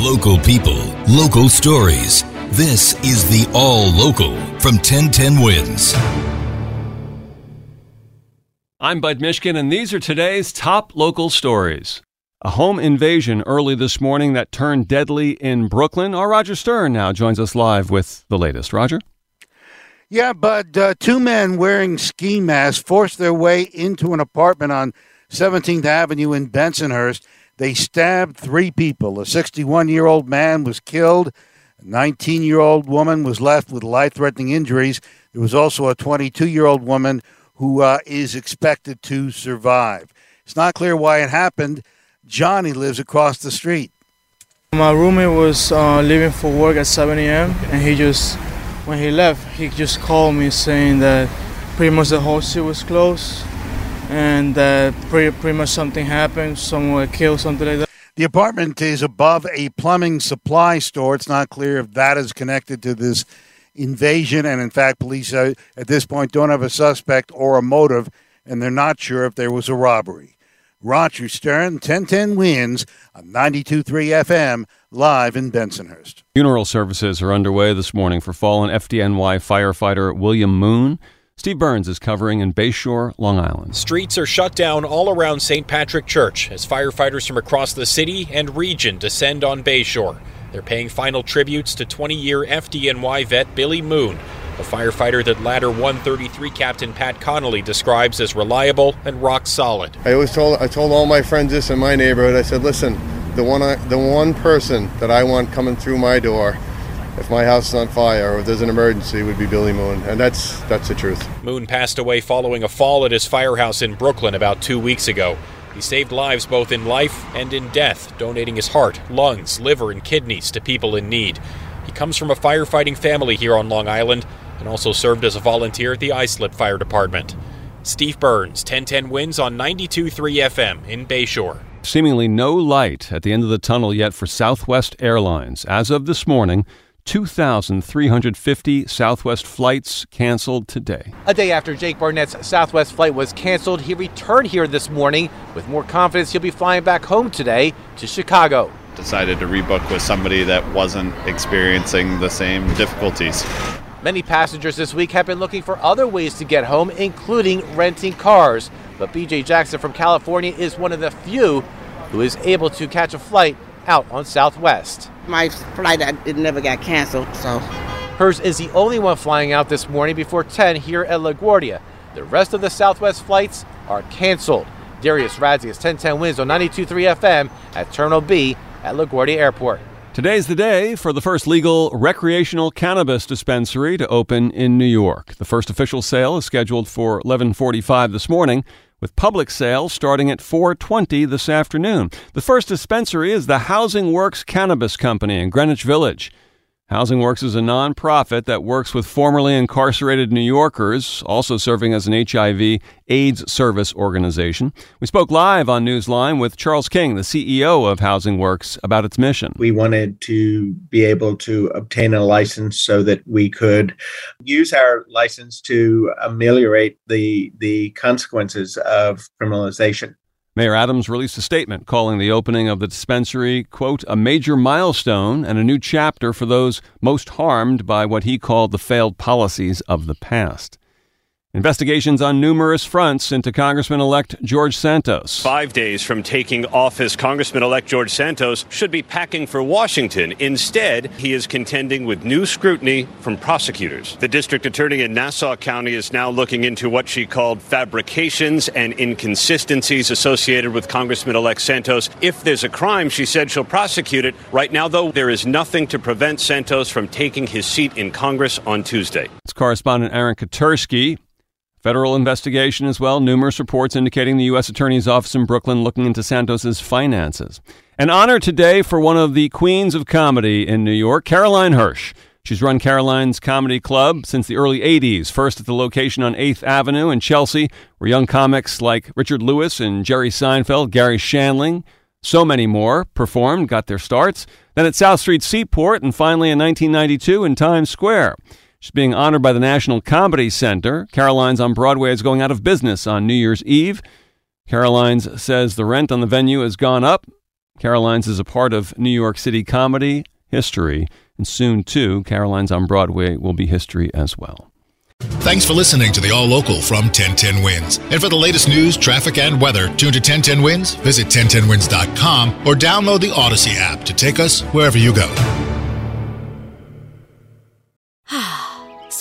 Local people, local stories. This is the All Local from 1010 Wins. I'm Bud Mishkin, and these are today's top local stories. A home invasion early this morning that turned deadly in Brooklyn. Our Roger Stern now joins us live with the latest. Roger? Yeah, but uh, two men wearing ski masks forced their way into an apartment on 17th Avenue in Bensonhurst. They stabbed three people. A 61 year old man was killed. A 19 year old woman was left with life threatening injuries. There was also a 22 year old woman who uh, is expected to survive. It's not clear why it happened. Johnny lives across the street. My roommate was uh, leaving for work at 7 a.m. and he just, when he left, he just called me saying that pretty much the whole city was closed and that pretty, pretty much something happened, someone killed, something like that. The apartment is above a plumbing supply store. It's not clear if that is connected to this invasion. And in fact, police uh, at this point don't have a suspect or a motive, and they're not sure if there was a robbery. Roger Stern, 1010 wins on 92.3 FM, live in Bensonhurst. Funeral services are underway this morning for fallen FDNY firefighter William Moon. Steve Burns is covering in Bayshore, Long Island. Streets are shut down all around St. Patrick Church as firefighters from across the city and region descend on Bayshore. They're paying final tributes to 20 year FDNY vet Billy Moon, a firefighter that Ladder 133 Captain Pat Connolly describes as reliable and rock solid. I always told I told all my friends this in my neighborhood. I said, "Listen, the one I, the one person that I want coming through my door if my house is on fire or if there's an emergency would be Billy Moon, and that's that's the truth. Moon passed away following a fall at his firehouse in Brooklyn about 2 weeks ago. He saved lives both in life and in death, donating his heart, lungs, liver, and kidneys to people in need. He comes from a firefighting family here on Long Island and also served as a volunteer at the Islip Fire Department. Steve Burns, 1010 wins on 92.3 FM in Bayshore. Seemingly no light at the end of the tunnel yet for Southwest Airlines. As of this morning, 2,350 Southwest flights canceled today. A day after Jake Barnett's Southwest flight was canceled, he returned here this morning with more confidence he'll be flying back home today to Chicago. Decided to rebook with somebody that wasn't experiencing the same difficulties. Many passengers this week have been looking for other ways to get home, including renting cars. But BJ Jackson from California is one of the few who is able to catch a flight out on Southwest. My flight it never got canceled, so. Hers is the only one flying out this morning before 10 here at LaGuardia. The rest of the Southwest flights are canceled. Darius Radzius 1010 wins on 92.3 FM at Terminal B at LaGuardia Airport. Today's the day for the first legal recreational cannabis dispensary to open in New York. The first official sale is scheduled for 11:45 this morning with public sales starting at 4:20 this afternoon. The first dispensary is the Housing Works Cannabis Company in Greenwich Village. Housing Works is a nonprofit that works with formerly incarcerated New Yorkers, also serving as an HIV AIDS service organization. We spoke live on Newsline with Charles King, the CEO of Housing Works, about its mission. We wanted to be able to obtain a license so that we could use our license to ameliorate the the consequences of criminalization. Mayor Adams released a statement calling the opening of the dispensary, quote, a major milestone and a new chapter for those most harmed by what he called the failed policies of the past. Investigations on numerous fronts into Congressman elect George Santos. Five days from taking office, Congressman elect George Santos should be packing for Washington. Instead, he is contending with new scrutiny from prosecutors. The district attorney in Nassau County is now looking into what she called fabrications and inconsistencies associated with Congressman elect Santos. If there's a crime, she said she'll prosecute it. Right now, though, there is nothing to prevent Santos from taking his seat in Congress on Tuesday. It's correspondent Aaron Katersky. Federal investigation as well. Numerous reports indicating the U.S. Attorney's Office in Brooklyn looking into Santos's finances. An honor today for one of the queens of comedy in New York, Caroline Hirsch. She's run Caroline's Comedy Club since the early 80s, first at the location on 8th Avenue in Chelsea, where young comics like Richard Lewis and Jerry Seinfeld, Garry Shandling, so many more performed, got their starts. Then at South Street Seaport, and finally in 1992 in Times Square. She's being honored by the National Comedy Center. Caroline's on Broadway is going out of business on New Year's Eve. Caroline's says the rent on the venue has gone up. Caroline's is a part of New York City comedy history, and soon, too, Caroline's on Broadway will be history as well. Thanks for listening to the All Local from 1010 Wins. And for the latest news, traffic, and weather, tune to 1010 Wins, visit 1010wins.com, or download the Audacy app to take us wherever you go.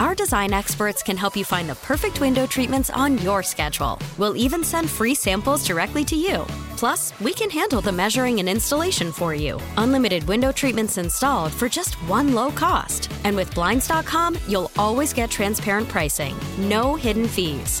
Our design experts can help you find the perfect window treatments on your schedule. We'll even send free samples directly to you. Plus, we can handle the measuring and installation for you. Unlimited window treatments installed for just one low cost. And with Blinds.com, you'll always get transparent pricing, no hidden fees.